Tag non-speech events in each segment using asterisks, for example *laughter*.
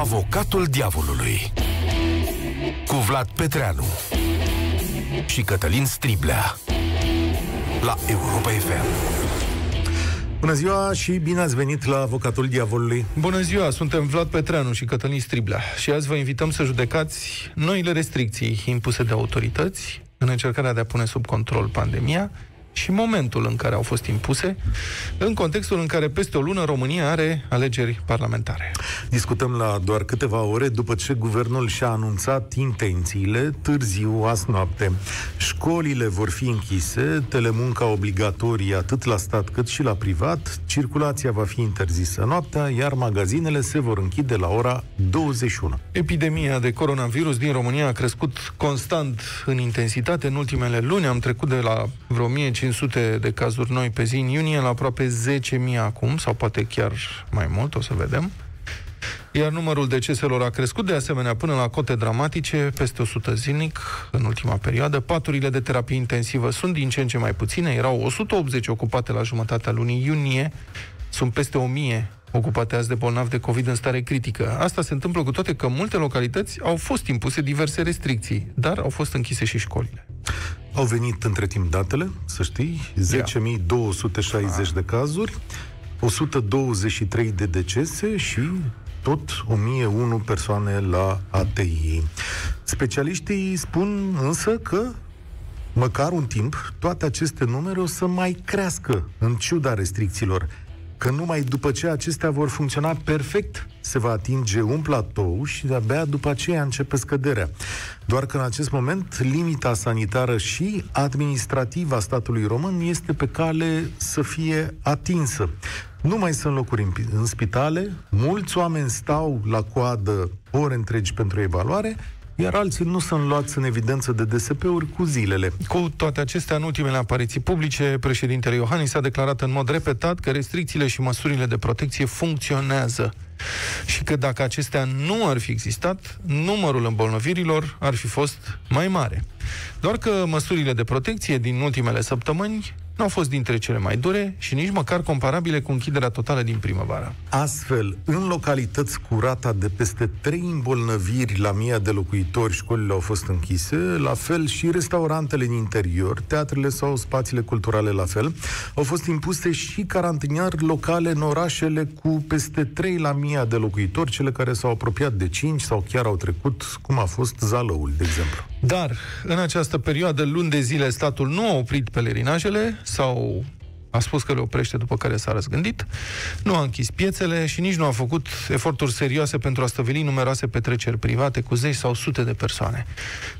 Avocatul diavolului cu Vlad Petreanu și Cătălin Striblea la Europa FM. Bună ziua și bine ați venit la Avocatul Diavolului. Bună ziua, suntem Vlad Petreanu și Cătălin Striblea și azi vă invităm să judecați noile restricții impuse de autorități în încercarea de a pune sub control pandemia și momentul în care au fost impuse, în contextul în care peste o lună România are alegeri parlamentare. Discutăm la doar câteva ore după ce guvernul și-a anunțat intențiile târziu azi noapte. Școlile vor fi închise, telemunca obligatorie atât la stat cât și la privat, circulația va fi interzisă noaptea, iar magazinele se vor închide la ora 21. Epidemia de coronavirus din România a crescut constant în intensitate în ultimele luni. Am trecut de la vreo 1500 500 de cazuri noi pe zi în iunie, la aproape 10.000 acum, sau poate chiar mai mult, o să vedem. Iar numărul deceselor a crescut de asemenea până la cote dramatice, peste 100 zilnic în ultima perioadă. Paturile de terapie intensivă sunt din ce în ce mai puține, erau 180 ocupate la jumătatea lunii iunie, sunt peste 1000 ocupate azi de bolnavi de COVID în stare critică. Asta se întâmplă cu toate că multe localități au fost impuse diverse restricții, dar au fost închise și școlile. Au venit între timp datele, să știi, 10.260 de cazuri, 123 de decese și tot 1001 persoane la ATI. Specialiștii spun însă că măcar un timp toate aceste numere o să mai crească în ciuda restricțiilor că numai după ce acestea vor funcționa perfect se va atinge un platou și de-abia după aceea începe scăderea. Doar că în acest moment limita sanitară și administrativă a statului român este pe cale să fie atinsă. Nu mai sunt locuri în, în spitale, mulți oameni stau la coadă ore întregi pentru evaluare iar alții nu sunt luați în evidență de DSP-uri cu zilele. Cu toate acestea, în ultimele apariții publice, președintele Iohannis a declarat în mod repetat că restricțiile și măsurile de protecție funcționează și că dacă acestea nu ar fi existat, numărul îmbolnăvirilor ar fi fost mai mare. Doar că măsurile de protecție din ultimele săptămâni nu au fost dintre cele mai dure și nici măcar comparabile cu închiderea totală din primăvară. Astfel, în localități cu rata de peste 3 îmbolnăviri la mii de locuitori, școlile au fost închise, la fel și restaurantele în interior, teatrele sau spațiile culturale la fel, au fost impuse și carantinari locale în orașele cu peste 3 la mii de locuitori, cele care s-au apropiat de 5 sau chiar au trecut, cum a fost Zalăul, de exemplu. Dar, în această perioadă, luni de zile, statul nu a oprit pelerinajele sau a spus că le oprește după care s-a răzgândit, nu a închis piețele și nici nu a făcut eforturi serioase pentru a stăvili numeroase petreceri private cu zeci sau sute de persoane.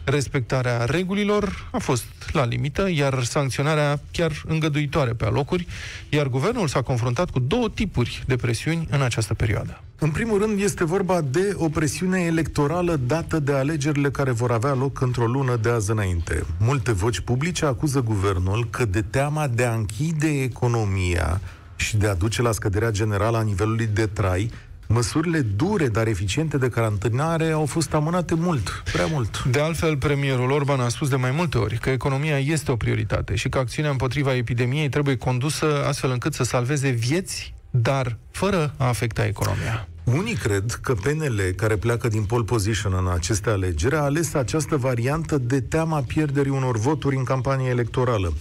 Respectarea regulilor a fost la limită, iar sancționarea chiar îngăduitoare pe alocuri, iar guvernul s-a confruntat cu două tipuri de presiuni în această perioadă. În primul rând, este vorba de o presiune electorală dată de alegerile care vor avea loc într-o lună de azi înainte. Multe voci publice acuză guvernul că de teama de a închide economia și de a duce la scăderea generală a nivelului de trai, măsurile dure, dar eficiente de carantinare au fost amânate mult, prea mult. De altfel, premierul Orban a spus de mai multe ori că economia este o prioritate și că acțiunea împotriva epidemiei trebuie condusă astfel încât să salveze vieți, dar fără a afecta economia. Unii cred că PNL, care pleacă din pole position în aceste alegeri, a ales această variantă de teama pierderii unor voturi în campanie electorală.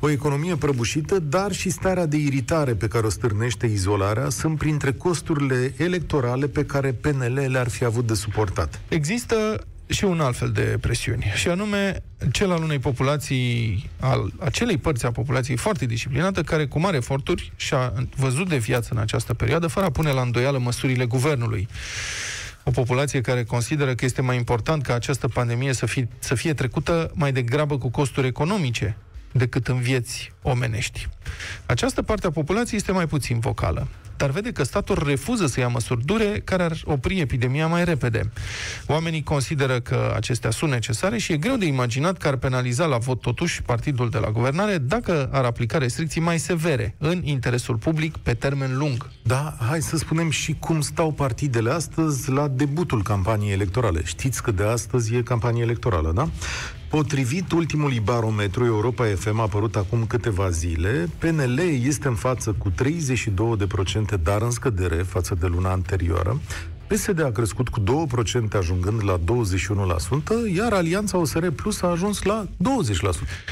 O economie prăbușită, dar și starea de iritare pe care o stârnește izolarea sunt printre costurile electorale pe care PNL le-ar fi avut de suportat. Există și un alt fel de presiuni, și anume cel al unei populații, al acelei părți a populației foarte disciplinată, care cu mari eforturi și-a văzut de viață în această perioadă, fără a pune la îndoială măsurile guvernului. O populație care consideră că este mai important ca această pandemie să fie, să fie trecută mai degrabă cu costuri economice decât în vieți omenești. Această parte a populației este mai puțin vocală dar vede că statul refuză să ia măsuri dure care ar opri epidemia mai repede. Oamenii consideră că acestea sunt necesare și e greu de imaginat că ar penaliza la vot totuși partidul de la guvernare dacă ar aplica restricții mai severe în interesul public pe termen lung. Da, hai să spunem și cum stau partidele astăzi la debutul campaniei electorale. Știți că de astăzi e campanie electorală, da? Potrivit ultimului barometru Europa FM apărut acum câteva zile, PNL este în față cu 32%, dar în scădere față de luna anterioară. PSD a crescut cu 2% ajungând la 21%, iar Alianța OSR Plus a ajuns la 20%.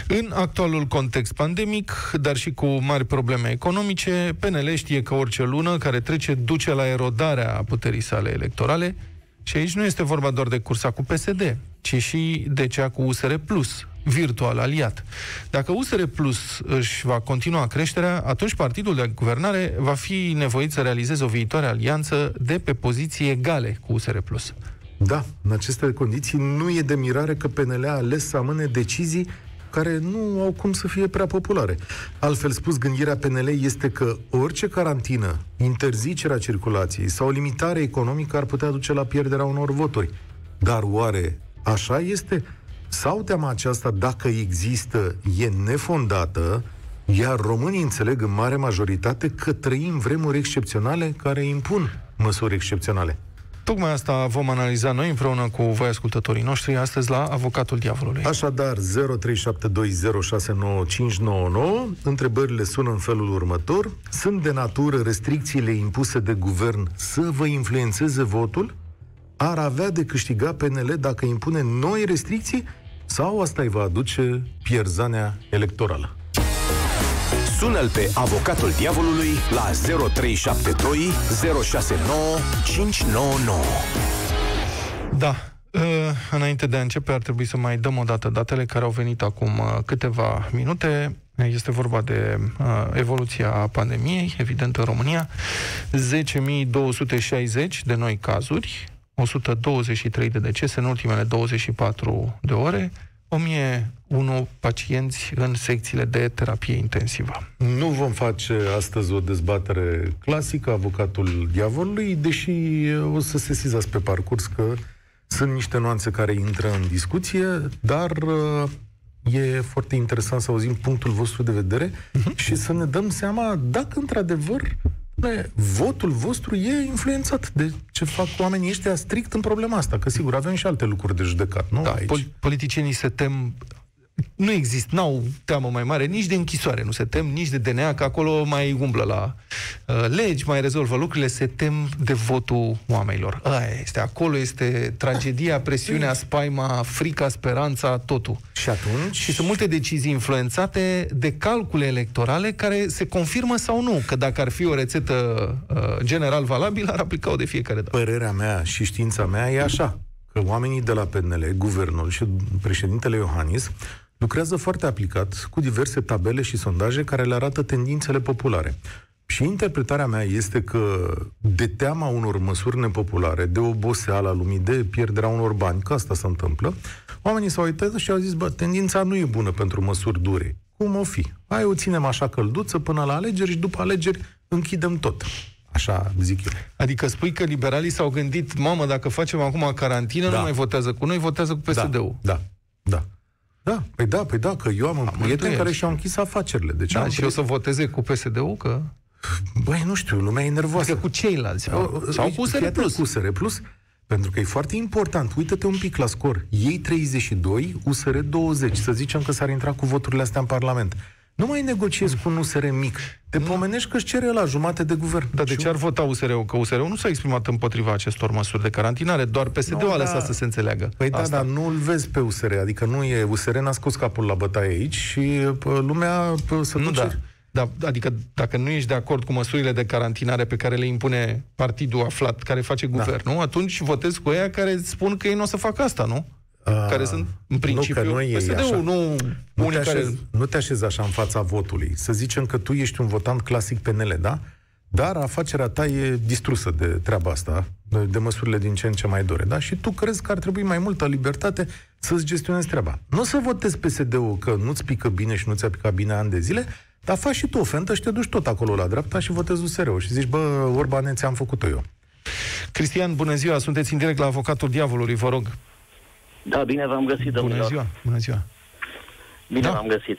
În actualul context pandemic, dar și cu mari probleme economice, PNL știe că orice lună care trece duce la erodarea puterii sale electorale și aici nu este vorba doar de cursa cu PSD, ci și de cea cu USR Plus, virtual aliat. Dacă USR Plus își va continua creșterea, atunci partidul de guvernare va fi nevoit să realizeze o viitoare alianță de pe poziții egale cu USR Plus. Da, în aceste condiții nu e de mirare că PNL a ales să amâne decizii care nu au cum să fie prea populare. Altfel spus, gândirea PNL este că orice carantină, interzicerea circulației sau limitare economică ar putea duce la pierderea unor voturi. Dar oare așa este? Sau teama aceasta, dacă există, e nefondată, iar românii înțeleg în mare majoritate că trăim vremuri excepționale care impun măsuri excepționale. Tocmai asta vom analiza noi împreună cu voi ascultătorii noștri astăzi la Avocatul Diavolului. Așadar, 0372069599, întrebările sună în felul următor. Sunt de natură restricțiile impuse de guvern să vă influențeze votul? Ar avea de câștigat PNL dacă impune noi restricții sau asta îi va aduce pierzania electorală? Sună-l pe avocatul diavolului la 0372 069 599. Da, uh, înainte de a începe, ar trebui să mai dăm o dată datele care au venit acum uh, câteva minute. Este vorba de uh, evoluția pandemiei, evident, în România. 10.260 de noi cazuri, 123 de decese în ultimele 24 de ore, 1001 pacienți în secțiile de terapie intensivă. Nu vom face astăzi o dezbatere clasică, avocatul diavolului, deși o să se sizați pe parcurs că sunt niște nuanțe care intră în discuție, dar e foarte interesant să auzim punctul vostru de vedere uh-huh. și să ne dăm seama dacă într-adevăr Bă, votul vostru e influențat de ce fac oamenii ăștia strict în problema asta, că sigur avem și alte lucruri de judecat, nu? Da, Aici. Pol- politicienii se tem nu există, n-au teamă mai mare nici de închisoare, nu se tem, nici de DNA, că acolo mai umblă la uh, legi, mai rezolvă lucrurile, se tem de votul oamenilor. Aia este, acolo este tragedia, presiunea, spaima, frica, speranța, totul. Și atunci? Și sunt multe decizii influențate de calcule electorale care se confirmă sau nu, că dacă ar fi o rețetă uh, general valabilă, ar aplica-o de fiecare dată. Părerea mea și știința mea e așa, că oamenii de la PNL, guvernul și președintele Iohannis lucrează foarte aplicat cu diverse tabele și sondaje care le arată tendințele populare. Și interpretarea mea este că de teama unor măsuri nepopulare, de oboseala lumii, de pierderea unor bani, că asta se întâmplă, oamenii s-au uitat și au zis, bă, tendința nu e bună pentru măsuri dure. Cum o fi? Hai o ținem așa călduță până la alegeri și după alegeri închidem tot. Așa zic eu. Adică spui că liberalii s-au gândit, mamă, dacă facem acum carantină, da. nu mai votează cu noi, votează cu PSD-ul. Da, da, da. Da, păi da, păi da, că eu am un prieten care și-au închis afacerile. Deci da, am și eu să voteze cu PSD-ul, că... Băi, nu știu, lumea e nervoasă. Adică cu ceilalți. O, sau cu USR Plus. Cu USR Plus, pentru că e foarte important. Uită-te un pic la scor. Ei 32, USR 20. Să zicem că s-ar intra cu voturile astea în Parlament. Nu mai negociezi cu un USR mic. Te pomenești că își cere la jumate de guvern. Dar de ce ar vota USR-ul? Că USR-ul nu s-a exprimat împotriva acestor măsuri de carantinare, doar PSD-ul no, a lăsat da. să se înțeleagă. Păi da, asta. da, dar nu-l vezi pe USR. Adică nu e, USR n-a scos capul la bătaie aici și lumea să nu Da. Da, adică dacă nu ești de acord cu măsurile de carantinare pe care le impune partidul aflat care face da. guvernul, da. atunci votezi cu ea care spun că ei nu o să facă asta, nu? Uh, care sunt în principiu nu, că nu e PSD-ul, nu, nu, te așezi, care... nu te așezi așa în fața votului. Să zicem că tu ești un votant clasic PNL, da? Dar afacerea ta e distrusă de treaba asta, de măsurile din ce în ce mai dore, da? Și tu crezi că ar trebui mai multă libertate să-ți gestionezi treaba. Nu să votezi PSD-ul că nu-ți pică bine și nu ți-a picat bine ani de zile, dar faci și tu o fentă și te duci tot acolo la dreapta și votezi USR-ul și zici, bă, Orban, ți-am făcut-o eu. Cristian, bună ziua, sunteți în direct la Avocatul Diavolului, vă rog. Da, bine v-am găsit, domnilor. Bună ziua, bună ziua. Bine da. v-am găsit.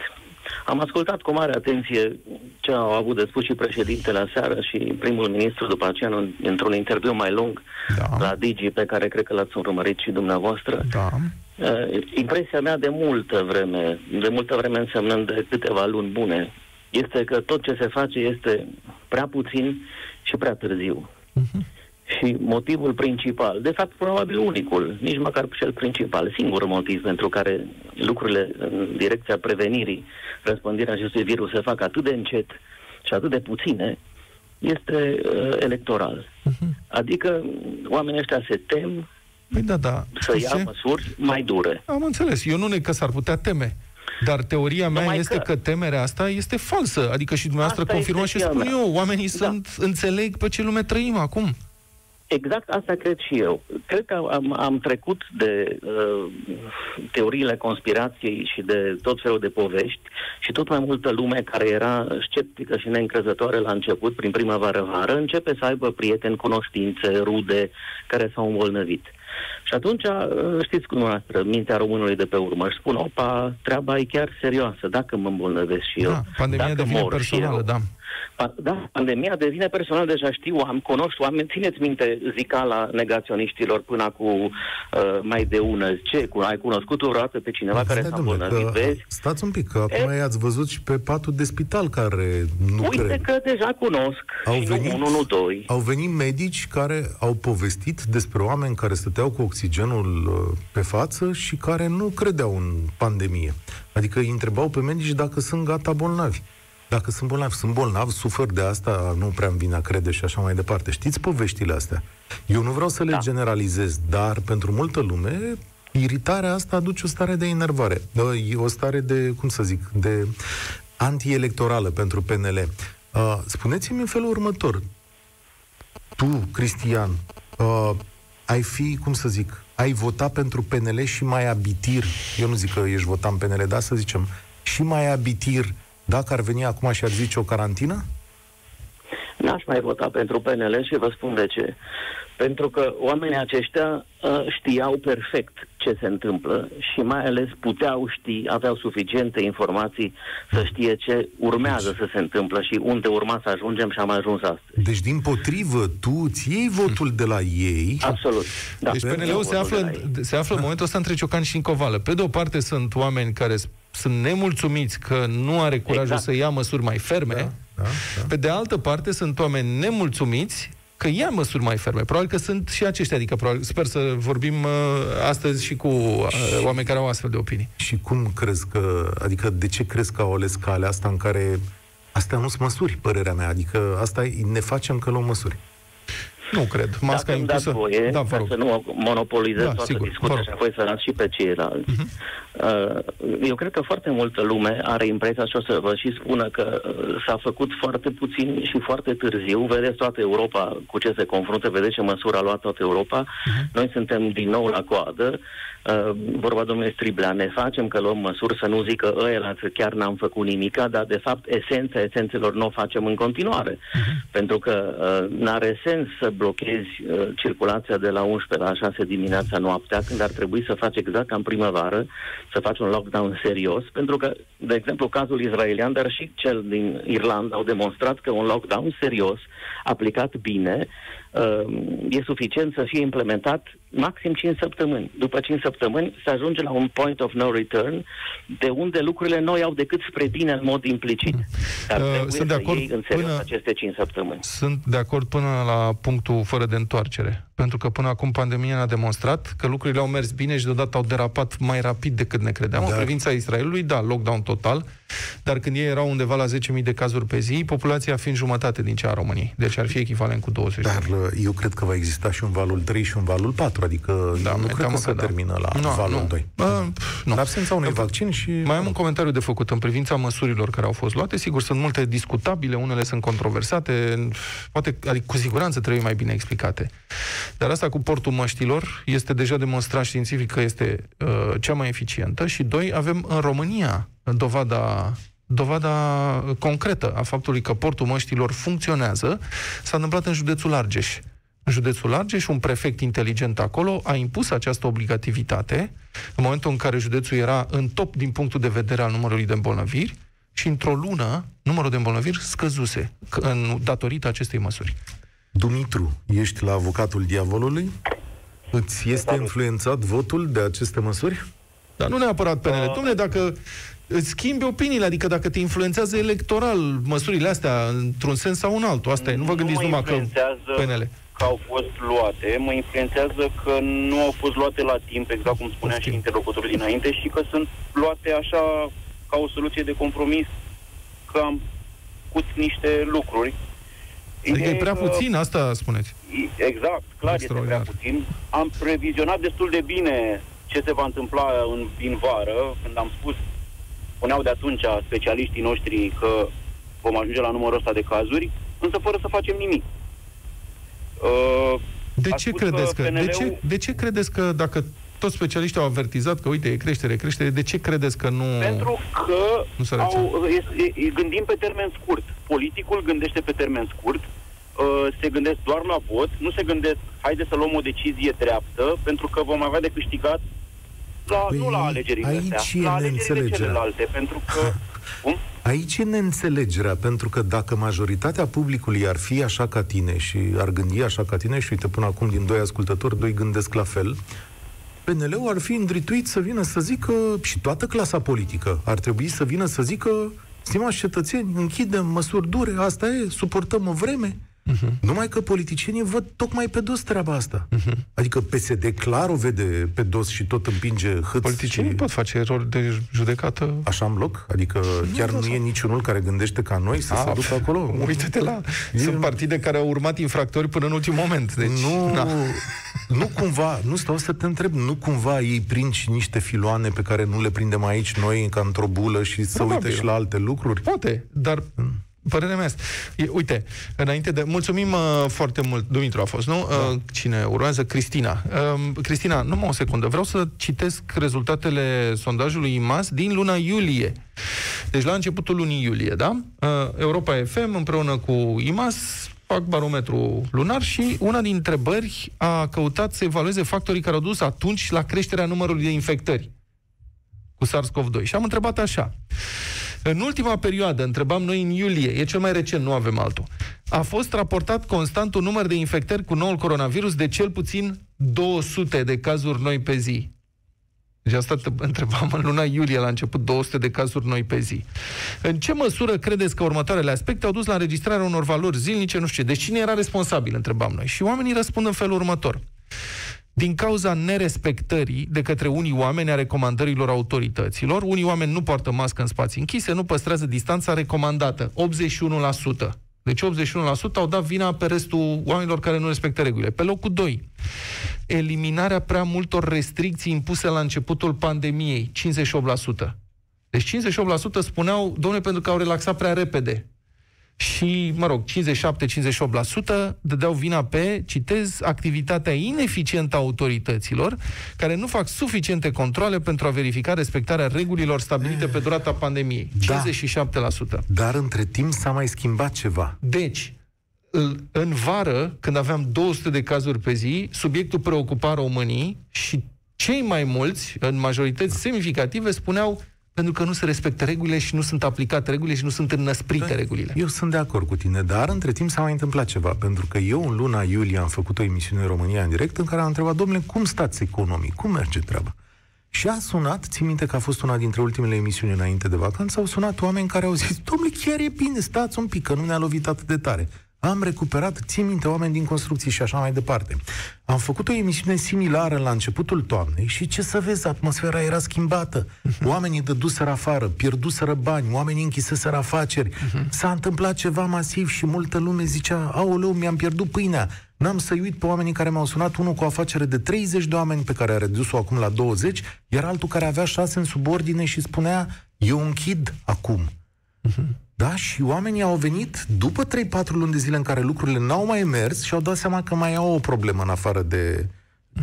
Am ascultat cu mare atenție ce au avut de spus și președintele aseară și primul ministru după aceea într-un interviu mai lung da. la Digi, pe care cred că l-ați urmărit și dumneavoastră. Da. Uh, impresia mea de multă vreme, de multă vreme însemnând de câteva luni bune, este că tot ce se face este prea puțin și prea târziu. Uh-huh. Și motivul principal, de fapt probabil unicul, nici măcar cel principal, singurul motiv pentru care lucrurile în direcția prevenirii răspândirea acestui virus se fac atât de încet și atât de puține, este uh, electoral. Uh-huh. Adică oamenii ăștia se tem păi da, da. să ia se... măsuri mai dure. Am înțeles. Eu nu ne că s-ar putea teme. Dar teoria mea Numai este că... că temerea asta este falsă. Adică și dumneavoastră confirmați și spun mea. eu. Oamenii da. sunt, înțeleg pe ce lume trăim acum. Exact asta cred și eu. Cred că am, am trecut de uh, teoriile conspirației și de tot felul de povești și tot mai multă lume care era sceptică și neîncrezătoare la început, prin primăvară-vară, începe să aibă prieteni, cunoștințe, rude care s-au îmbolnăvit. Și atunci, uh, știți cum noastră, mintea românului de pe urmă, își spun, opa, treaba e chiar serioasă, dacă mă îmbolnăvesc și eu. Da, pandemia dacă devine mor personală, da. Da, pandemia devine personal, deja știu, am cunosc oameni, țineți minte zicala negaționiștilor până cu uh, mai de ună, ce, cu, ai cunoscut vreodată pe cineva care s-a îmbolnăvit, vezi? Stați un pic, că acum e... ați văzut și pe patul de spital care nu Uite cred. că deja cunosc, au venit, nu, nu, doi. Au venit medici care au povestit despre oameni care stăteau cu oxigenul uh, pe față și care nu credeau în pandemie. Adică îi întrebau pe medici dacă sunt gata bolnavi. Dacă sunt bolnav, sunt bolnav, sufăr de asta, nu prea îmi vine a crede și așa mai departe. Știți poveștile astea? Eu nu vreau să le da. generalizez, dar pentru multă lume, iritarea asta aduce o stare de enervare. O stare de, cum să zic, de antielectorală pentru PNL. Uh, spuneți-mi în felul următor. Tu, Cristian, uh, ai fi, cum să zic, ai vota pentru PNL și mai abitir, eu nu zic că ești votat în PNL, dar să zicem, și mai abitir dacă ar veni acum și ar zice o carantină? N-aș mai vota pentru PNL și vă spun de ce. Pentru că oamenii aceștia uh, știau perfect ce se întâmplă și mai ales puteau ști, aveau suficiente informații să știe ce urmează deci, să se întâmplă și unde urma să ajungem și am ajuns astăzi. Deci, din potrivă, tu îți iei votul de la ei. Absolut. Da. Deci PNL-ul se află, se află în momentul ăsta între ciocan și în covală. Pe de o parte sunt oameni care sunt nemulțumiți că nu are curajul exact. să ia măsuri mai ferme. Da, da, da. Pe de altă parte sunt oameni nemulțumiți că ia măsuri mai ferme. Probabil că sunt și aceștia, adică probabil, sper să vorbim uh, astăzi și cu uh, oameni care au astfel de opinii. Și cum crezi că, adică de ce crezi că au ales calea asta în care Astea nu sunt măsuri, părerea mea. Adică asta ne facem că luăm măsuri. Nu cred. Masca Dacă impusă... voie, da, ca să nu monopolizez da, toată sigur, discuția și apoi să las și pe ceilalți. Uh-huh. Eu cred că foarte multă lume are impresia și o să vă și spună că uh, s-a făcut foarte puțin și foarte târziu. Vedeți toată Europa cu ce se confruntă, vedeți ce măsură a luat toată Europa. Uh-huh. Noi suntem din nou la coadă. Uh, vorba domnului Striblea, ne facem că luăm măsuri să nu zică ăia că chiar n-am făcut nimica, dar de fapt esența esențelor nu o facem în continuare. Uh-huh. Pentru că uh, n-are sens să blochezi uh, circulația de la 11 la 6 dimineața noaptea, când ar trebui să faci exact ca în primăvară, să faci un lockdown serios, pentru că, de exemplu, cazul israelian, dar și cel din Irlanda au demonstrat că un lockdown serios, aplicat bine, uh, e suficient să fie implementat maxim 5 săptămâni. După 5 săptămâni se ajunge la un point of no return, de unde lucrurile noi au decât spre bine în mod implicit. Mm. Dar uh, sunt de acord în până, aceste 5 săptămâni. Sunt de acord până la punctul fără de întoarcere. Pentru că până acum pandemia ne-a demonstrat că lucrurile au mers bine și deodată au derapat mai rapid decât ne credeam. Da. În privința Israelului, da, lockdown total, dar când ei erau undeva la 10.000 de cazuri pe zi, populația fiind jumătate din cea a României. Deci ar fi echivalent cu 20 Dar uh, eu cred că va exista și un valul 3 și un valul 4, adică da, nu cred că se da. termină la nu, valul nu. 2. Bă, nu. În absența unui vaccin și... Mai am un comentariu de făcut în privința măsurilor care au fost luate. Sigur, sunt multe discutabile, unele sunt controversate, poate, adică cu siguranță trebuie mai bine explicate. Dar asta cu portul măștilor este deja demonstrat științific că este uh, cea mai eficientă și, doi, avem în România dovada dovada concretă a faptului că portul măștilor funcționează s-a întâmplat în județul Argeș. În județul Argeș, un prefect inteligent acolo a impus această obligativitate în momentul în care județul era în top din punctul de vedere al numărului de îmbolnăviri și într-o lună numărul de îmbolnăviri scăzuse în, datorită acestei măsuri. Dumitru, ești la avocatul diavolului? Îți este influențat votul de aceste măsuri? Dar nu neapărat PNL. Uh, Dom'le, dacă îți schimbi opiniile, adică dacă te influențează electoral măsurile astea într-un sens sau în altul, asta e. Nu vă gândiți nu numai că PNL. că au fost luate, mă influențează că nu au fost luate la timp, exact cum spunea și interlocutorul dinainte, și că sunt luate așa ca o soluție de compromis, că am cut niște lucruri. Adică e prea puțin, asta spuneți. Exact, clar este prea puțin. Am previzionat destul de bine ce se va întâmpla în, în vară, când am spus, spuneau de atunci specialiștii noștri că vom ajunge la numărul ăsta de cazuri, însă fără să facem nimic. Uh, de ce credeți că, că PNL-ul... de, ce, de ce credeți că dacă toți specialiștii au avertizat că, uite, e creștere, e creștere, de ce credeți că nu Pentru că nu au, e, e, gândim pe termen scurt. Politicul gândește pe termen scurt, uh, se gândesc doar la vot, nu se gândesc, haide să luăm o decizie dreaptă, pentru că vom avea de câștigat la, păi, nu la alegerile aici astea, la alegerile celelalte, pentru că... *laughs* Cum? Aici e neînțelegerea, pentru că dacă majoritatea publicului ar fi așa ca tine și ar gândi așa ca tine, și uite, până acum din doi ascultători, doi gândesc la fel, PNL-ul ar fi îndrituit să vină să zică, și toată clasa politică ar trebui să vină să zică, stimați cetățeni, închidem măsuri dure, asta e, suportăm o vreme, Uh-huh. Numai că politicienii văd tocmai pe dos treaba asta. Uh-huh. Adică PSD clar o vede pe dos și tot împinge hâț Politicienii și... pot face erori de judecată. Așa în loc? Adică nu chiar nu e niciunul care gândește ca noi să A, se ducă acolo? Uite-te la... E... Sunt partide care au urmat infractori până în ultimul moment. Deci, nu, na. nu cumva, nu stau să te întreb, nu cumva ei prind și niște filoane pe care nu le prindem aici noi ca într-o bulă și să uite și la alte lucruri? Poate, dar mm. Părerea mea este. Uite, înainte de... Mulțumim uh, foarte mult. Dumitru a fost, nu? Da. Uh, cine urmează? Cristina. Uh, Cristina, numai o secundă. Vreau să citesc rezultatele sondajului IMAS din luna iulie. Deci la începutul lunii iulie, da? Uh, Europa FM împreună cu IMAS fac barometru lunar și una din întrebări a căutat să evalueze factorii care au dus atunci la creșterea numărului de infectări cu SARS-CoV-2. Și am întrebat așa. În ultima perioadă, întrebam noi în iulie, e cel mai recent, nu avem altul, a fost raportat constant un număr de infectări cu noul coronavirus de cel puțin 200 de cazuri noi pe zi. Deci asta întrebam în luna iulie, la început, 200 de cazuri noi pe zi. În ce măsură credeți că următoarele aspecte au dus la înregistrarea unor valori zilnice, nu știu ce? Deci cine era responsabil, întrebam noi. Și oamenii răspund în felul următor din cauza nerespectării de către unii oameni a recomandărilor autorităților. Unii oameni nu poartă mască în spații închise, nu păstrează distanța recomandată. 81%. Deci 81% au dat vina pe restul oamenilor care nu respectă regulile. Pe locul 2, eliminarea prea multor restricții impuse la începutul pandemiei, 58%. Deci 58% spuneau, domnule, pentru că au relaxat prea repede și, mă rog, 57-58% dădeau vina pe, citez, activitatea ineficientă a autorităților, care nu fac suficiente controle pentru a verifica respectarea regulilor stabilite pe durata pandemiei. 57%. Da. Dar între timp s-a mai schimbat ceva. Deci, în vară, când aveam 200 de cazuri pe zi, subiectul preocupa românii și cei mai mulți, în majorități semnificative, spuneau pentru că nu se respectă regulile și nu sunt aplicate regulile și nu sunt înăsprite da, regulile. Eu sunt de acord cu tine, dar între timp s-a mai întâmplat ceva, pentru că eu în luna iulie am făcut o emisiune în România în direct în care am întrebat, domnule, cum stați economic, cum merge treaba? Și a sunat, țin minte că a fost una dintre ultimele emisiuni înainte de vacanță, au sunat oameni care au zis, domnule, chiar e bine, stați un pic, că nu ne-a lovit atât de tare am recuperat, țin minte, oameni din construcții și așa mai departe. Am făcut o emisiune similară la începutul toamnei și ce să vezi, atmosfera era schimbată. Oamenii dăduseră afară, pierduseră bani, oamenii închiseseră afaceri. S-a întâmplat ceva masiv și multă lume zicea, aoleu, mi-am pierdut pâinea. N-am să uit pe oamenii care m-au sunat, unul cu o afacere de 30 de oameni pe care a redus-o acum la 20, iar altul care avea 6 în subordine și spunea, eu închid acum. Da? Și oamenii au venit după 3-4 luni de zile în care lucrurile n-au mai mers și au dat seama că mai au o problemă în afară de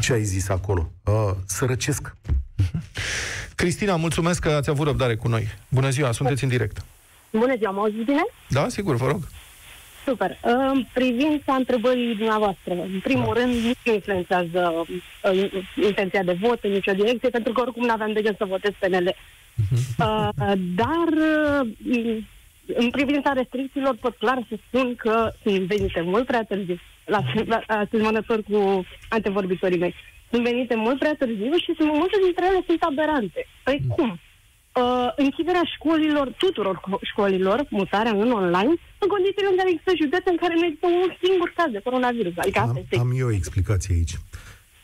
ce ai zis acolo. Uh, sărăcesc. *laughs* Cristina, mulțumesc că ați avut răbdare cu noi. Bună ziua, sunteți în direct. Bună ziua, mă auziți bine? Da, sigur, vă rog. Super. În privința întrebării dumneavoastră, în primul da. rând, nu influențează uh, intenția de vot în nicio direcție, pentru că oricum nu aveam de gând să votez PNL. Mhm. Uh, dar uh, în privința restricțiilor, pot clar să spun că sunt venite mult prea târziu, la, la, asemănător cu antevorbitorii mei. Sunt venite mult prea târziu și sunt multe dintre ele sunt aberante. Păi cum? uh, închiderea școlilor, tuturor școlilor, mutarea în online, în condițiile în care există județe în care nu există un singur caz de coronavirus. Adică am, am eu o explicație aici.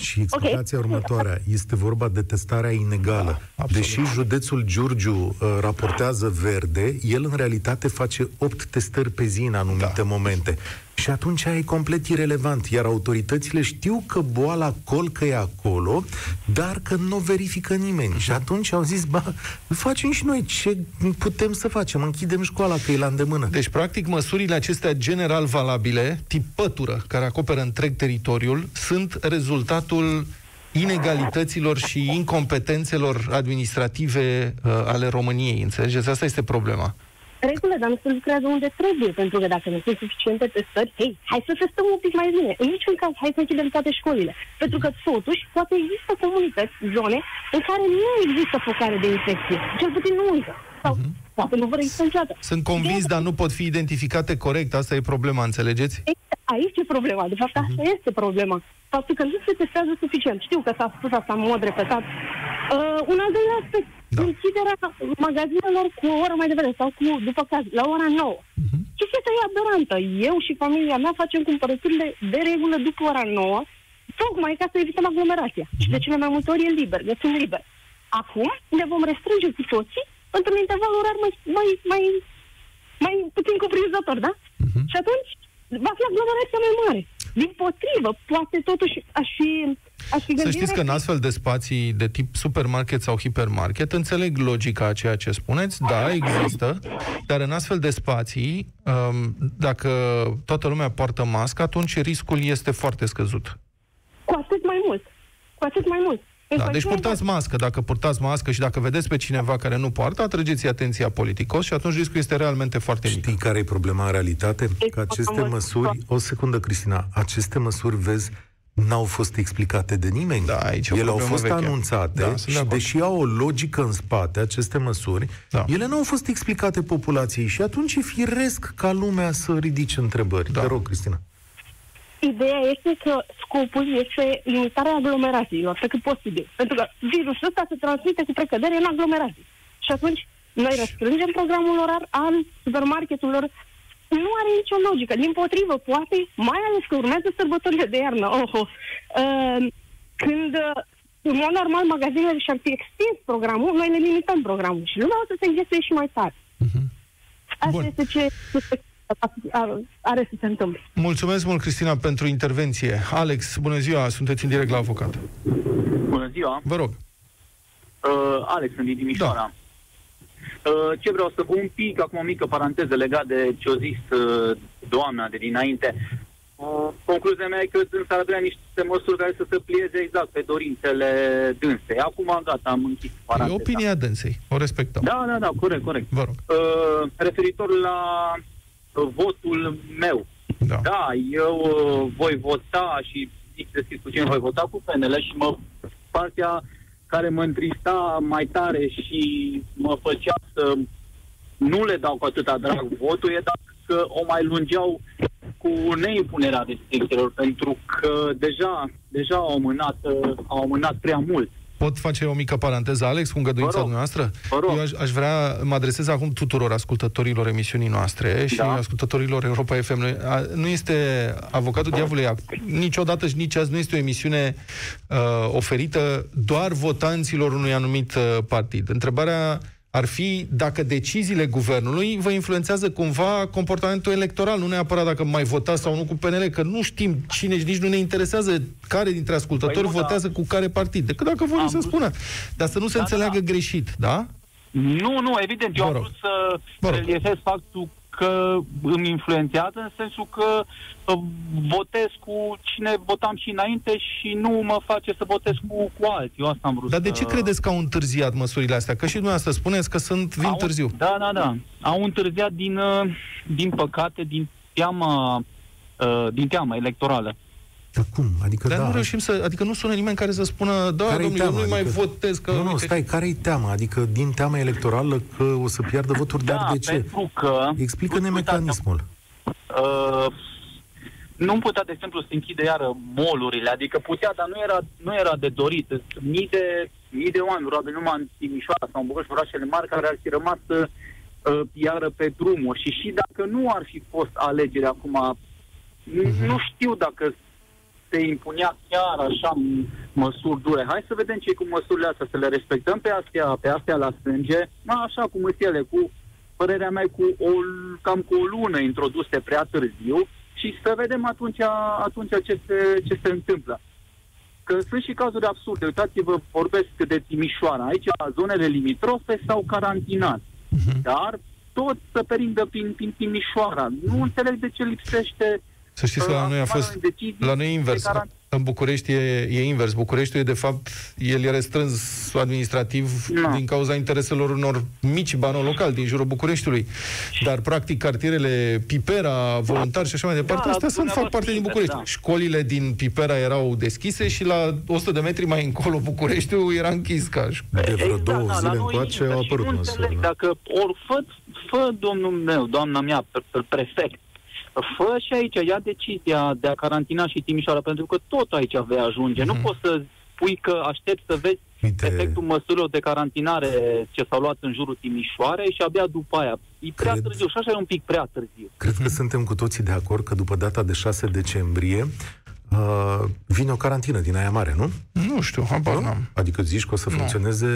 Și explicația okay. următoarea. Este vorba de testarea inegală. Da, Deși județul Giurgiu uh, raportează verde, el în realitate face 8 testări pe zi în anumite da. momente. Și atunci e complet irelevant. Iar autoritățile știu că boala colcă e acolo, dar că nu verifică nimeni. Și atunci au zis, ba, facem și noi ce putem să facem. Închidem școala, că e la îndemână. Deci, practic, măsurile acestea general valabile, tip pătură, care acoperă întreg teritoriul, sunt rezultatul inegalităților și incompetențelor administrative uh, ale României. Înțelegeți? Asta este problema regulă, dar nu se lucrează unde trebuie, pentru că dacă nu sunt suficiente testări, hei, hai să testăm un pic mai bine. În niciun caz, hai să închidem toate școlile. Pentru că, totuși, poate există comunități, zone, în care nu există focare de infecție. Cel puțin nu încă. Sau uh-huh. poate nu vor exista niciodată. Sunt convins, dar nu pot fi identificate corect. Asta e problema, înțelegeți? Aici e problema. De fapt, asta uh-huh. este problema. Faptul că nu se testează suficient. Știu că s-a spus asta în mod repetat. Uh, un al doilea aspect da. închiderea magazinelor cu o oră mai devreme sau cu, după caz, la ora 9. Uh-huh. Chestia e aberantă. Eu și familia mea facem cumpărăturile de regulă după ora 9, tocmai ca să evităm aglomerația. Uh-huh. Și de cele mai multe ori e liber, găsim liber. Acum ne vom restrânge cu toții într-un interval orar mai, mai, mai, mai puțin cuprinzător, da? Uh-huh. Și atunci va fi aglomerația mai mare. Din potrivă, poate totuși aș fi să știți că în astfel de spații de tip supermarket sau hipermarket, înțeleg logica a ceea ce spuneți, da, există, dar în astfel de spații, um, dacă toată lumea poartă mască, atunci riscul este foarte scăzut. Cu atât mai mult. Cu atât mai mult. Da, deci purtați mască. Dacă purtați mască și dacă vedeți pe cineva care nu poartă, atrăgeți atenția politicos și atunci riscul este realmente foarte mic. Știi care e problema în realitate? Că aceste măsuri, o secundă, Cristina, aceste măsuri, vezi, n-au fost explicate de nimeni. Da, aici ele au fost veche. anunțate da, și deși au o logică în spate aceste măsuri, da. ele nu au fost explicate populației și atunci e firesc ca lumea să ridice întrebări. Da. Te rog, Cristina. Ideea este că scopul este limitarea aglomerațiilor, pe cât posibil. Pentru că virusul ăsta se transmite cu precădere în aglomerații. Și atunci noi restrângem programul orar al supermarketurilor, nu are nicio logică. Din potrivă, poate, mai ales că urmează sărbătorile de iarnă. Oh, oh. Uh, când, uh, în mod normal, magazinele și-ar fi extins programul, noi ne limităm programul și lumea o să se înghesuie și mai tare. Uh-huh. Asta Bun. este ce are să se întâmple. Mulțumesc mult, Cristina, pentru intervenție. Alex, bună ziua, sunteți în direct la avocat. Bună ziua. Vă rog. Uh, Alex, sunt din Timișoara. Da. Uh, ce vreau să un pic, acum o mică paranteză legat de ce a zis uh, doamna de dinainte. Uh, concluzia mea e că dânsa ar avea niște măsuri care să se plieze exact pe dorințele dânsei. Acum, gata, am închis paranteza. E opinia dânsei, o respectăm. Da, da, da, corect, corect. Vă rog. Uh, referitor la uh, votul meu. Da. da, eu uh, voi vota și zic deschis cu cine voi vota cu PNL și mă partea care mă întrista mai tare și mă făcea să nu le dau cu atâta drag votul, e dacă o mai lungeau cu neimpunerea restricțiilor, pentru că deja, deja au amânat, au amânat prea mult. Pot face o mică paranteză, Alex, cu îngăduința dumneavoastră? Eu aș, aș vrea, mă adresez acum tuturor ascultătorilor emisiunii noastre și da. ascultătorilor Europa FM. Nu este avocatul diavolului niciodată și nici azi nu este o emisiune uh, oferită doar votanților unui anumit uh, partid. Întrebarea ar fi dacă deciziile guvernului vă influențează cumva comportamentul electoral, nu neapărat dacă mai votați sau nu cu PNL, că nu știm cine și nici nu ne interesează care dintre ascultători păi nu, votează da. cu care partid, decât dacă vor să spună. Dar să nu se da, da înțeleagă da, greșit, da? Nu, nu, evident, eu am vrut să reliefez faptul că îmi influențează în sensul că uh, votez cu cine votam și înainte și nu mă face să votez cu, cu alții. Eu asta am vrut Dar de ce credeți că au întârziat măsurile astea? Că și dumneavoastră spuneți că sunt vin au, târziu. Da, da, da. Au întârziat din, uh, din păcate, din teama, uh, din teama electorală. Dar cum? Adică Dar da. nu reușim să... Adică nu sună nimeni care să spună da, care domnule, eu nu adică, mai votez că... Nu, nu, stai, care-i teama? Adică din teama electorală că o să piardă voturi, da, dar de ce? pentru că... Explică-ne mecanismul. Uh, nu putea, de exemplu, să închide iară molurile, adică putea, dar nu era, nu era de dorit. Mii de mii de oameni, probabil numai în Timișoara sau în București, orașele mari, care ar fi rămas uh, iară pe drumuri. Și și dacă nu ar fi fost alegeri acum, uh-huh. nu știu dacă se impunea chiar așa măsuri dure. Hai să vedem ce cu măsurile astea, să le respectăm pe astea, pe astea la strânge, așa cum sunt ele, cu părerea mea, cu o, cam cu o lună introduse prea târziu și să vedem atunci, atunci ce, se, ce se întâmplă. Că sunt și cazuri absurde. Uitați-vă, vorbesc de Timișoara. Aici, zonele limitrofe s-au carantinat. Uh-huh. Dar tot să perindă prin, prin Timișoara. Nu înțeleg de ce lipsește să știți că la noi a fost, la noi invers. În București e, e invers. Bucureștiul e, de fapt, el e restrâns administrativ no. din cauza intereselor unor mici bani locali din jurul Bucureștiului. Dar, practic, cartierele Pipera, voluntari și așa mai departe, da, astea sunt, fac parte din București. Da. Școlile din Pipera erau deschise și la 100 de metri mai încolo Bucureștiul era închis ca De vreo exact, două da, zile încoace au apărut măsuri. Dacă ori fă, fă domnul meu, doamna mea, prefect, fă și aici, ia decizia de a carantina și Timișoara, pentru că tot aici vei ajunge. Mm-hmm. Nu mhm. poți să spui că aștept să vezi Uite... efectul măsurilor de carantinare ce s-au luat în jurul Timișoarei și abia după aia. E prea Cred... târziu și așa e un pic prea târziu. Cred că suntem cu toții de acord că după data de 6 decembrie uh, vine o carantină din aia mare, nu? Nu știu, habar nu? n-am. Adică zici că o să nu. funcționeze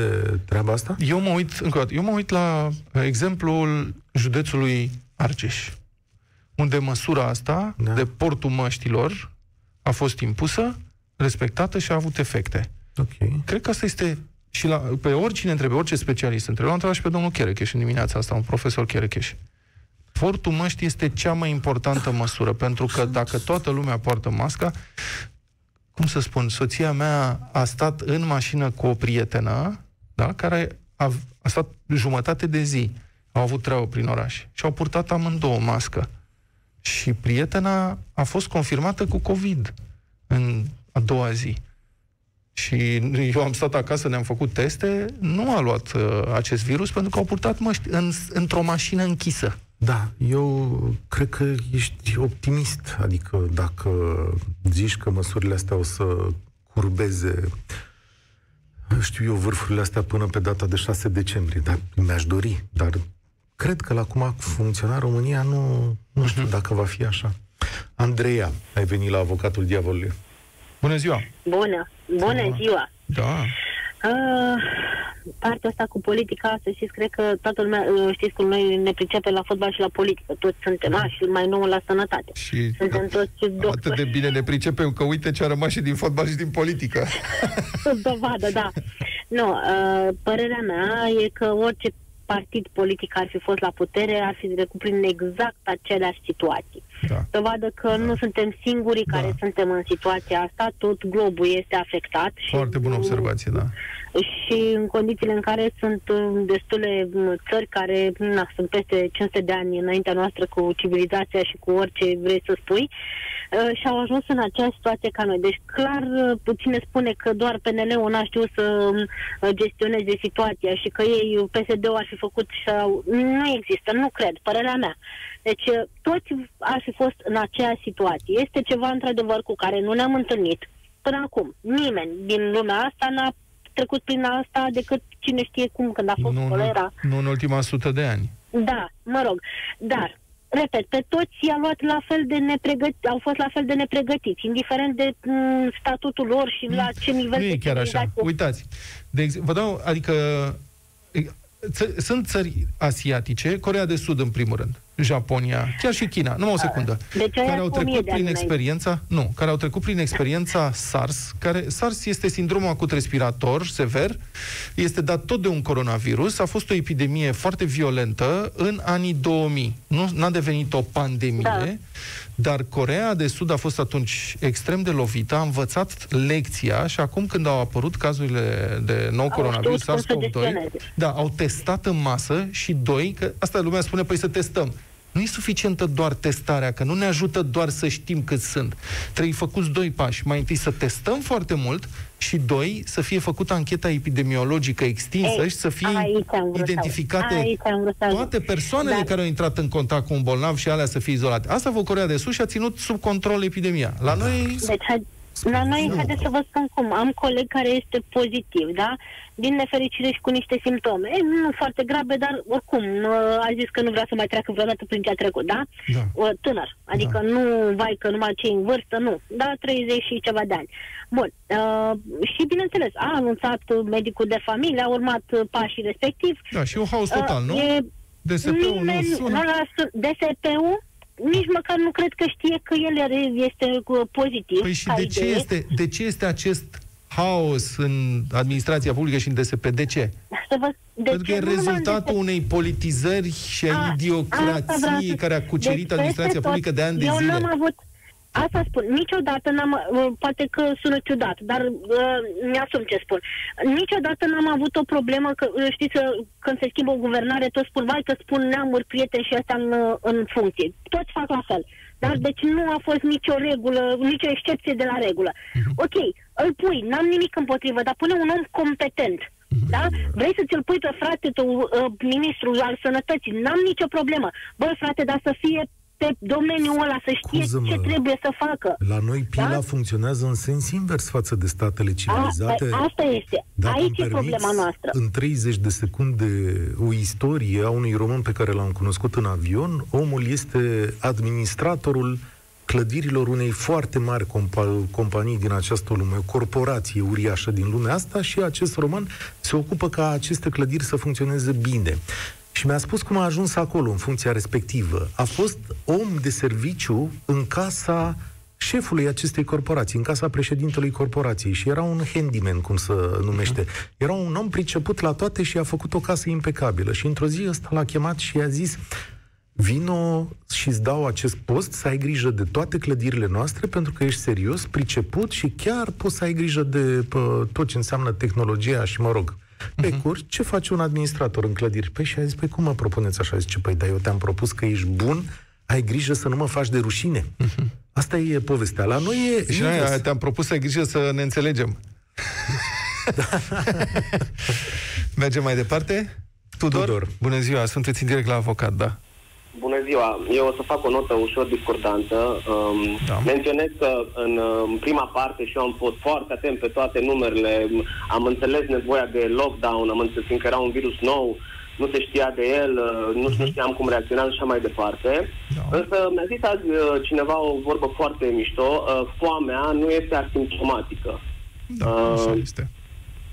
treaba asta? Eu mă uit, încă o dată, eu mă uit la exemplul județului Argeș unde măsura asta da. de portul măștilor a fost impusă, respectată și a avut efecte. Okay. Cred că asta este și la, pe oricine întrebe, orice specialist întrebe, l-am întrebat și pe domnul Cherecheș în dimineața asta, un profesor Cherecheș. Portul măștii este cea mai importantă măsură, pentru că dacă toată lumea poartă masca, cum să spun, soția mea a stat în mașină cu o prietenă, da, care a, a stat jumătate de zi, au avut treabă prin oraș și au purtat amândouă mască și prietena a fost confirmată cu COVID în a doua zi. Și eu am stat acasă, ne-am făcut teste, nu a luat uh, acest virus pentru că au purtat măști în, într-o mașină închisă. Da, eu cred că ești optimist, adică dacă zici că măsurile astea o să curbeze știu eu, vârfurile astea până pe data de 6 decembrie, dar mi-aș dori, dar cred că la cum a funcționat România, nu, nu știu uh-huh. dacă va fi așa. Andreea, ai venit la avocatul diavolului. Bună ziua! Bună! Bună da. ziua! Da! Uh, partea asta cu politica, să știți, cred că toată lumea, uh, știți cum noi ne pricepem la fotbal și la politică. Toți suntem, da. și mai nou la sănătate. Și suntem toți doctori. Atât de bine ne pricepem că uite ce a rămas și din fotbal și din politică. Dovadă, da. *laughs* Nu, uh, părerea mea e că orice partid politic ar fi fost la putere, ar fi trecut prin exact aceleași situații. Da. Să vadă că da. nu suntem singurii da. care suntem în situația asta, tot globul este afectat. Foarte bună observație, da. Și în condițiile în care sunt destule țări care na, sunt peste 500 de ani înaintea noastră cu civilizația și cu orice vrei să spui, uh, Uh, și au ajuns în aceeași situație ca noi. Deci clar uh, puține spune că doar PNL-ul n-a știut să uh, gestioneze situația și că ei, PSD-ul ar fi făcut sau... Nu există, nu cred, părerea mea. Deci toți ar fi fost în aceeași situație. Este ceva într-adevăr cu care nu ne-am întâlnit până acum. Nimeni din lumea asta n-a trecut prin asta decât cine știe cum, când a fost nu, colera. Nu, nu în ultima sută de ani. Da, mă rog. Dar repet, pe toți i-a luat la fel de nepregătiți, au fost la fel de nepregătiți, indiferent de m- mm, statutul lor și la ce nivel Nu e chiar așa. Uitați, de ex- vă dau, adică sunt țări asiatice, Corea de Sud în primul rând, Japonia, chiar și China, numai o secundă, deci care au trecut prin experiența, nu, care au trecut prin experiența SARS, care SARS este sindromul acut respirator sever, este dat tot de un coronavirus, a fost o epidemie foarte violentă în anii 2000. Nu n-a devenit o pandemie, da. dar Corea de Sud a fost atunci extrem de lovită, a învățat lecția și acum când au apărut cazurile de nou au coronavirus SARS-CoV-2, da, au testat în masă și doi, că asta lumea spune, păi să testăm. Nu e suficientă doar testarea, că nu ne ajută doar să știm cât sunt. Trebuie făcuți doi pași. Mai întâi să testăm foarte mult și doi, să fie făcută ancheta epidemiologică extinsă Ei, și să fie identificate toate persoanele da. care au intrat în contact cu un bolnav și alea să fie izolate. Asta a făcut Corea de Sus și a ținut sub control epidemia. La da. noi... Deci, hai, La noi, haideți să vă spun cum, am coleg care este pozitiv, da? Din nefericire și cu niște simptome. E, nu foarte grave, dar oricum, a zis că nu vrea să mai treacă vreodată prin ce a trecut, da? da. Tânăr. Adică da. nu, vai că numai cei în vârstă, nu. Da, 30 și ceva de ani. Bun. Uh, și bineînțeles, a anunțat medicul de familie, a urmat pașii respectiv. Da, și un haos total, uh, nu? E, DSP-ul nu sună? Nu, DSP-ul nici măcar nu cred că știe că el este pozitiv. Păi și de ce, este, de ce este acest haos în administrația publică și în DSP? De ce? Să vă, de Pentru ce că e rezultatul unei politizări și a, a idiocrației care a cucerit deci, administrația publică de ani de eu zile. Eu n-am avut, Asta spun. Niciodată n-am... Uh, poate că sună ciudat, dar uh, mi-asum ce spun. Niciodată n-am avut o problemă că, uh, știți, când se schimbă o guvernare, toți spun, vai că spun neamuri, prieteni și asta în, uh, în funcție. Toți fac la fel. Dar deci nu a fost nicio regulă, nicio excepție de la regulă. Mhm. Ok, îl pui, n-am nimic împotrivă, dar pune un om competent. Mhm. Da? Vrei să ți-l pui pe frate tu, uh, ministrul al sănătății, n-am nicio problemă. Băi, frate, dar să fie pe domeniul ăla, să știe Scuză-mă, ce trebuie să facă. La noi pila da? funcționează în sens invers față de statele civilizate. A, asta este. Dacă Aici e problema noastră. în 30 de secunde o istorie a unui român pe care l-am cunoscut în avion, omul este administratorul clădirilor unei foarte mari compa- companii din această lume, o corporație uriașă din lumea asta și acest roman se ocupă ca aceste clădiri să funcționeze bine. Și mi-a spus cum a ajuns acolo, în funcția respectivă. A fost om de serviciu în casa șefului acestei corporații, în casa președintelui corporației și era un handyman, cum se numește. Era un om priceput la toate și a făcut o casă impecabilă. Și într-o zi ăsta l-a chemat și i-a zis vino și îți dau acest post să ai grijă de toate clădirile noastre pentru că ești serios, priceput și chiar poți să ai grijă de pă, tot ce înseamnă tehnologia și, mă rog, pe uh-huh. cur, ce face un administrator în clădiri? Păi și a zis, păi cum mă propuneți așa? Zice, păi da, eu te-am propus că ești bun, ai grijă să nu mă faci de rușine. Uh-huh. Asta e povestea. La noi e... Și noi te-am propus să ai grijă să ne înțelegem. da. *laughs* Mergem mai departe? Tudor? Tudor. Bună ziua, sunteți în direct la avocat, da. Bună ziua! Eu o să fac o notă ușor discordantă. Um, da. Menționez că în um, prima parte și eu am fost foarte atent pe toate numerele, am înțeles nevoia de lockdown, am înțeles că era un virus nou, nu se știa de el, uh, nu uh-huh. știam cum reacționa și așa mai departe. Da. Însă mi-a zis azi uh, cineva o vorbă foarte mișto, uh, foamea nu este asimptomatică. Da, uh, așa este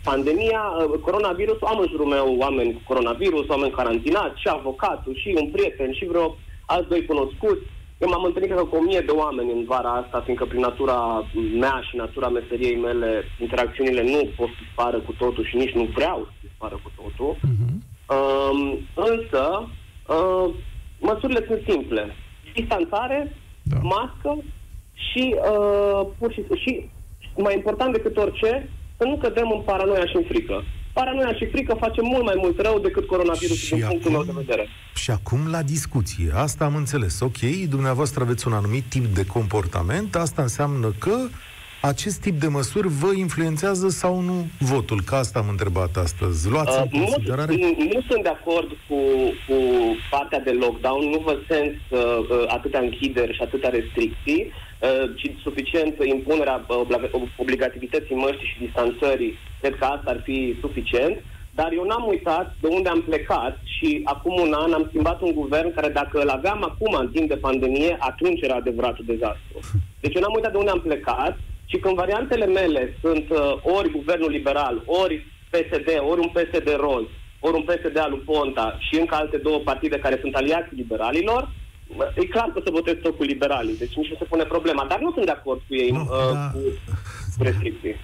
pandemia, uh, coronavirusul, am în jurul meu oameni cu coronavirus, oameni carantinați, și avocatul, și un prieten, și vreo alți doi cunoscuți. Eu m-am întâlnit cu o mie de oameni în vara asta, fiindcă prin natura mea și natura meseriei mele, interacțiunile nu pot să dispară cu totul și nici nu vreau să dispară cu totul. Uh-huh. Uh, însă, uh, măsurile sunt simple. Distanțare, da. mască și, uh, pur și, și, mai important decât orice, să nu cădem în paranoia și în frică. Paranoia și frică face mult mai mult rău decât coronavirusul din punctul meu de vedere. Și acum la discuție. Asta am înțeles. Ok, dumneavoastră aveți un anumit tip de comportament, asta înseamnă că acest tip de măsuri vă influențează sau nu votul? Ca asta am întrebat astăzi. Luați uh, în considerare? Nu, nu sunt de acord cu, cu partea de lockdown, nu vă sens uh, uh, atâtea închideri și atâtea restricții. Uh, ci suficient impunerea uh, obligativității măștii și distanțării, cred că asta ar fi suficient, dar eu n-am uitat de unde am plecat și acum un an am schimbat un guvern care dacă îl aveam acum în timp de pandemie, atunci era adevăratul dezastru. Deci eu n-am uitat de unde am plecat și când variantele mele sunt uh, ori guvernul liberal, ori PSD, ori un PSD roz, ori un PSD al Ponta și încă alte două partide care sunt aliați liberalilor, E clar că se votez tot cu liberalii, deci nici nu se pune problema. Dar nu sunt de acord cu ei nu, uh, da. cu, cu restricții.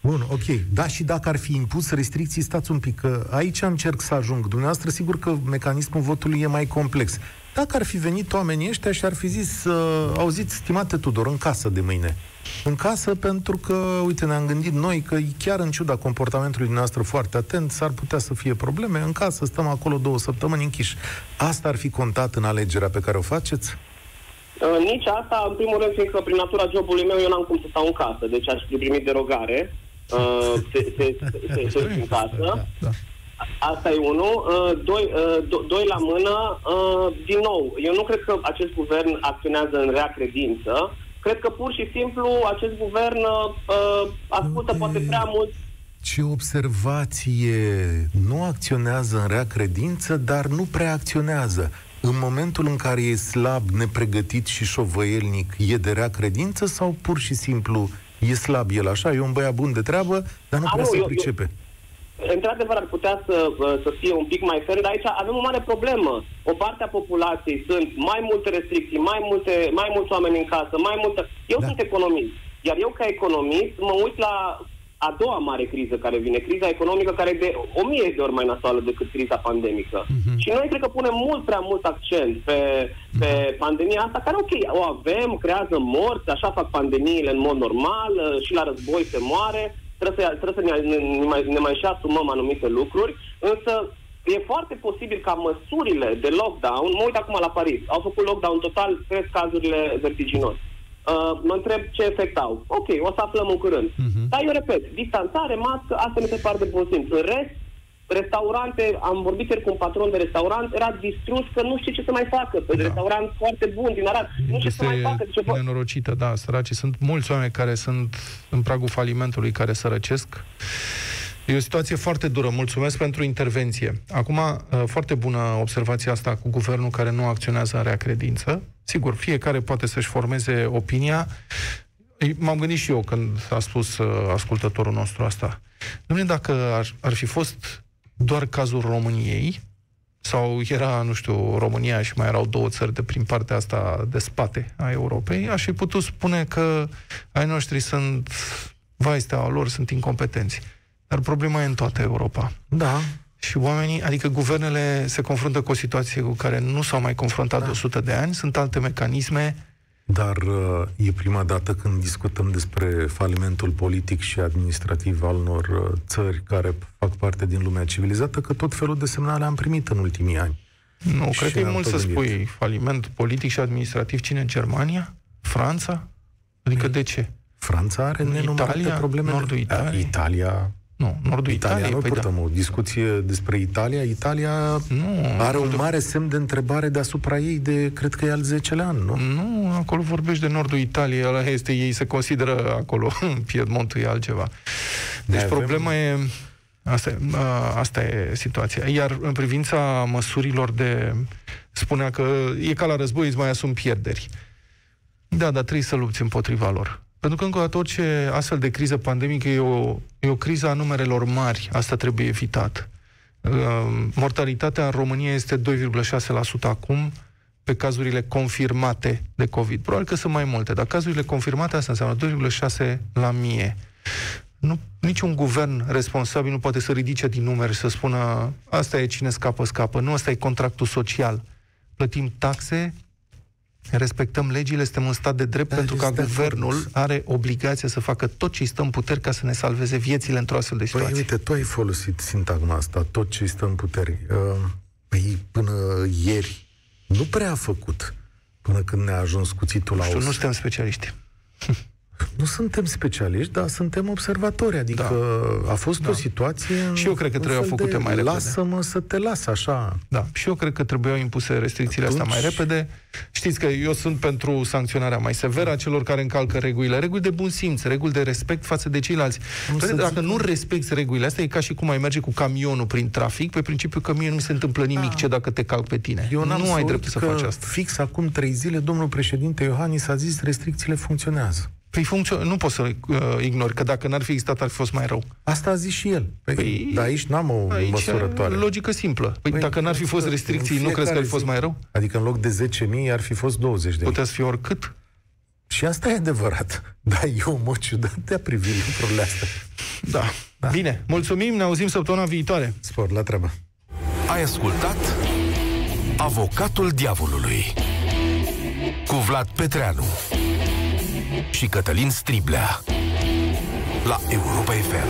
Bun, ok. Da, și dacă ar fi impus restricții, stați un pic, că aici încerc să ajung. Dumneavoastră, sigur că mecanismul votului e mai complex. Dacă ar fi venit oamenii ăștia și ar fi zis, uh, auziți, stimate Tudor, în casă de mâine, în casă pentru că, uite, ne-am gândit noi că chiar în ciuda comportamentului noastră foarte atent, s-ar putea să fie probleme. În casă stăm acolo două săptămâni închiși. Asta ar fi contat în alegerea pe care o faceți? Uh, nici asta, în primul rând, fiindcă prin natura jobului meu eu n-am cum să stau în casă, deci aș fi primit derogare. Uh, se, se, se, se, se în casă. Da, da. Asta e unul. Uh, doi, uh, do, doi la mână, uh, din nou, eu nu cred că acest guvern acționează în rea credință Cred că pur și simplu acest guvern uh, ascultă okay. poate prea mult ce observație! Nu acționează în rea credință, dar nu prea acționează. În momentul în care e slab, nepregătit și șovăielnic, e de rea credință sau pur și simplu e slab el așa, e un băiat bun de treabă, dar nu A, prea nu, se eu, pricepe? Eu într-adevăr ar putea să, să fie un pic mai ferm, dar aici avem o mare problemă. O parte a populației sunt mai multe restricții, mai, multe, mai mulți oameni în casă, mai multă... Eu da. sunt economist, iar eu ca economist mă uit la a doua mare criză care vine, criza economică, care e de o mie de ori mai nasoală decât criza pandemică. Uh-huh. Și noi cred că punem mult prea mult accent pe, pe uh-huh. pandemia asta, care, ok, o avem, creează morți, așa fac pandemiile în mod normal, și la război se moare, trebuie să, trebuie să ne, ne, ne, mai, ne mai și asumăm anumite lucruri, însă e foarte posibil ca măsurile de lockdown, mă uit acum la Paris, au făcut lockdown total, cresc cazurile vertiginos. Uh, mă întreb ce efect au. Ok, o să aflăm în curând. Uh-huh. Dar eu repet, distanțare, mască, asta mi se pare de bun simț. În rest, restaurante, am vorbit ieri cu un patron de restaurant, era distrus că nu știe ce să mai facă. Pe da. restaurant foarte bun din Arad, nu știe ce să mai facă. Ce nenorocită, da, săraci. Sunt mulți oameni care sunt în pragul falimentului, care sărăcesc. E o situație foarte dură. Mulțumesc pentru intervenție. Acum, uh, foarte bună observația asta cu guvernul care nu acționează în rea credință. Sigur, fiecare poate să-și formeze opinia. M-am gândit și eu când a spus uh, ascultătorul nostru asta. Dom'le, dacă ar, ar fi fost doar cazul României, sau era, nu știu, România și mai erau două țări de prin partea asta de spate a Europei, aș fi putut spune că ai noștri sunt, vai steaua lor, sunt incompetenți. Dar problema e în toată Europa. Da. Și oamenii, adică guvernele se confruntă cu o situație cu care nu s-au mai confruntat da. de 100 de ani, sunt alte mecanisme. Dar uh, e prima dată când discutăm despre falimentul politic și administrativ al unor uh, țări care fac parte din lumea civilizată, că tot felul de semnale am primit în ultimii ani. Nu, și cred că e mult să gândit. spui faliment politic și administrativ. Cine în Germania? Franța? Adică de ce? Franța are nenumărate Italia, probleme. Nordul Italiei. Italia nu, nordul Italia. Italiei. Noi păi purtăm da. o discuție despre Italia. Italia nu, are un mare semn de întrebare deasupra ei de, cred că e al 10 an, nu? Nu, acolo vorbești de nordul Italiei, ăla este, ei se consideră acolo, *laughs* Piedmontul e altceva. Deci de problema avem... e, asta, e, asta e situația. Iar în privința măsurilor de, spunea că e ca la război, îți mai asum pierderi. Da, dar trebuie să lupți împotriva lor. Pentru că, încă o dată, orice astfel de criză pandemică e o, e o criză a numerelor mari. Asta trebuie evitat. Uh, mortalitatea în România este 2,6% acum pe cazurile confirmate de COVID. Probabil că sunt mai multe, dar cazurile confirmate asta înseamnă 2,6 la mie. Nu, niciun guvern responsabil nu poate să ridice din numeri și să spună asta e cine scapă, scapă. Nu, asta e contractul social. Plătim taxe, respectăm legile, suntem un stat de drept, da, pentru că guvernul frumos. are obligația să facă tot ce stă în puteri ca să ne salveze viețile într-o astfel de păi, situație. Păi, uite, tu ai folosit sintagma asta, tot ce stă în puteri. Uh, păi, până ieri, nu prea a făcut, până când ne-a ajuns cuțitul la os. Nu suntem specialiști. *laughs* Nu suntem specialiști, dar suntem observatori. Adică da. a fost da. o situație... Și eu cred că trebuiau făcute mai repede. Lasă-mă să te las așa. Da. Și eu cred că trebuiau impuse restricțiile Atunci... astea mai repede. Știți că eu sunt pentru sancționarea mai severă a celor care încalcă regulile. Reguli de bun simț, reguli de respect față de ceilalți. Nu Păi, dacă nu respecti regulile astea, e ca și cum ai merge cu camionul prin trafic, pe principiu că mie nu mi se întâmplă nimic da. ce dacă te calc pe tine. Eu nu ai dreptul să faci asta. Fix acum trei zile, domnul președinte Iohannis a zis restricțiile funcționează. Păi funcțio- nu poți să uh, ignori, că dacă n-ar fi existat, ar fi fost mai rău. Asta a zis și el. Păi, păi dar aici n-am o aici măsurătoare. logică simplă. Păi, păi dacă n-ar fi fost restricții, nu crezi că ar fi fost mai rău? Adică în loc de 10.000 ar fi fost 20 de Putea să fie oricât. Și asta e adevărat. *laughs* Da, e o mod ciudat de a privi lucrurile astea. Da. da. Bine, mulțumim, ne auzim săptămâna viitoare. Spor, la treabă. Ai ascultat Avocatul Diavolului cu Vlad Petreanu și Cătălin Striblea la Europa FM.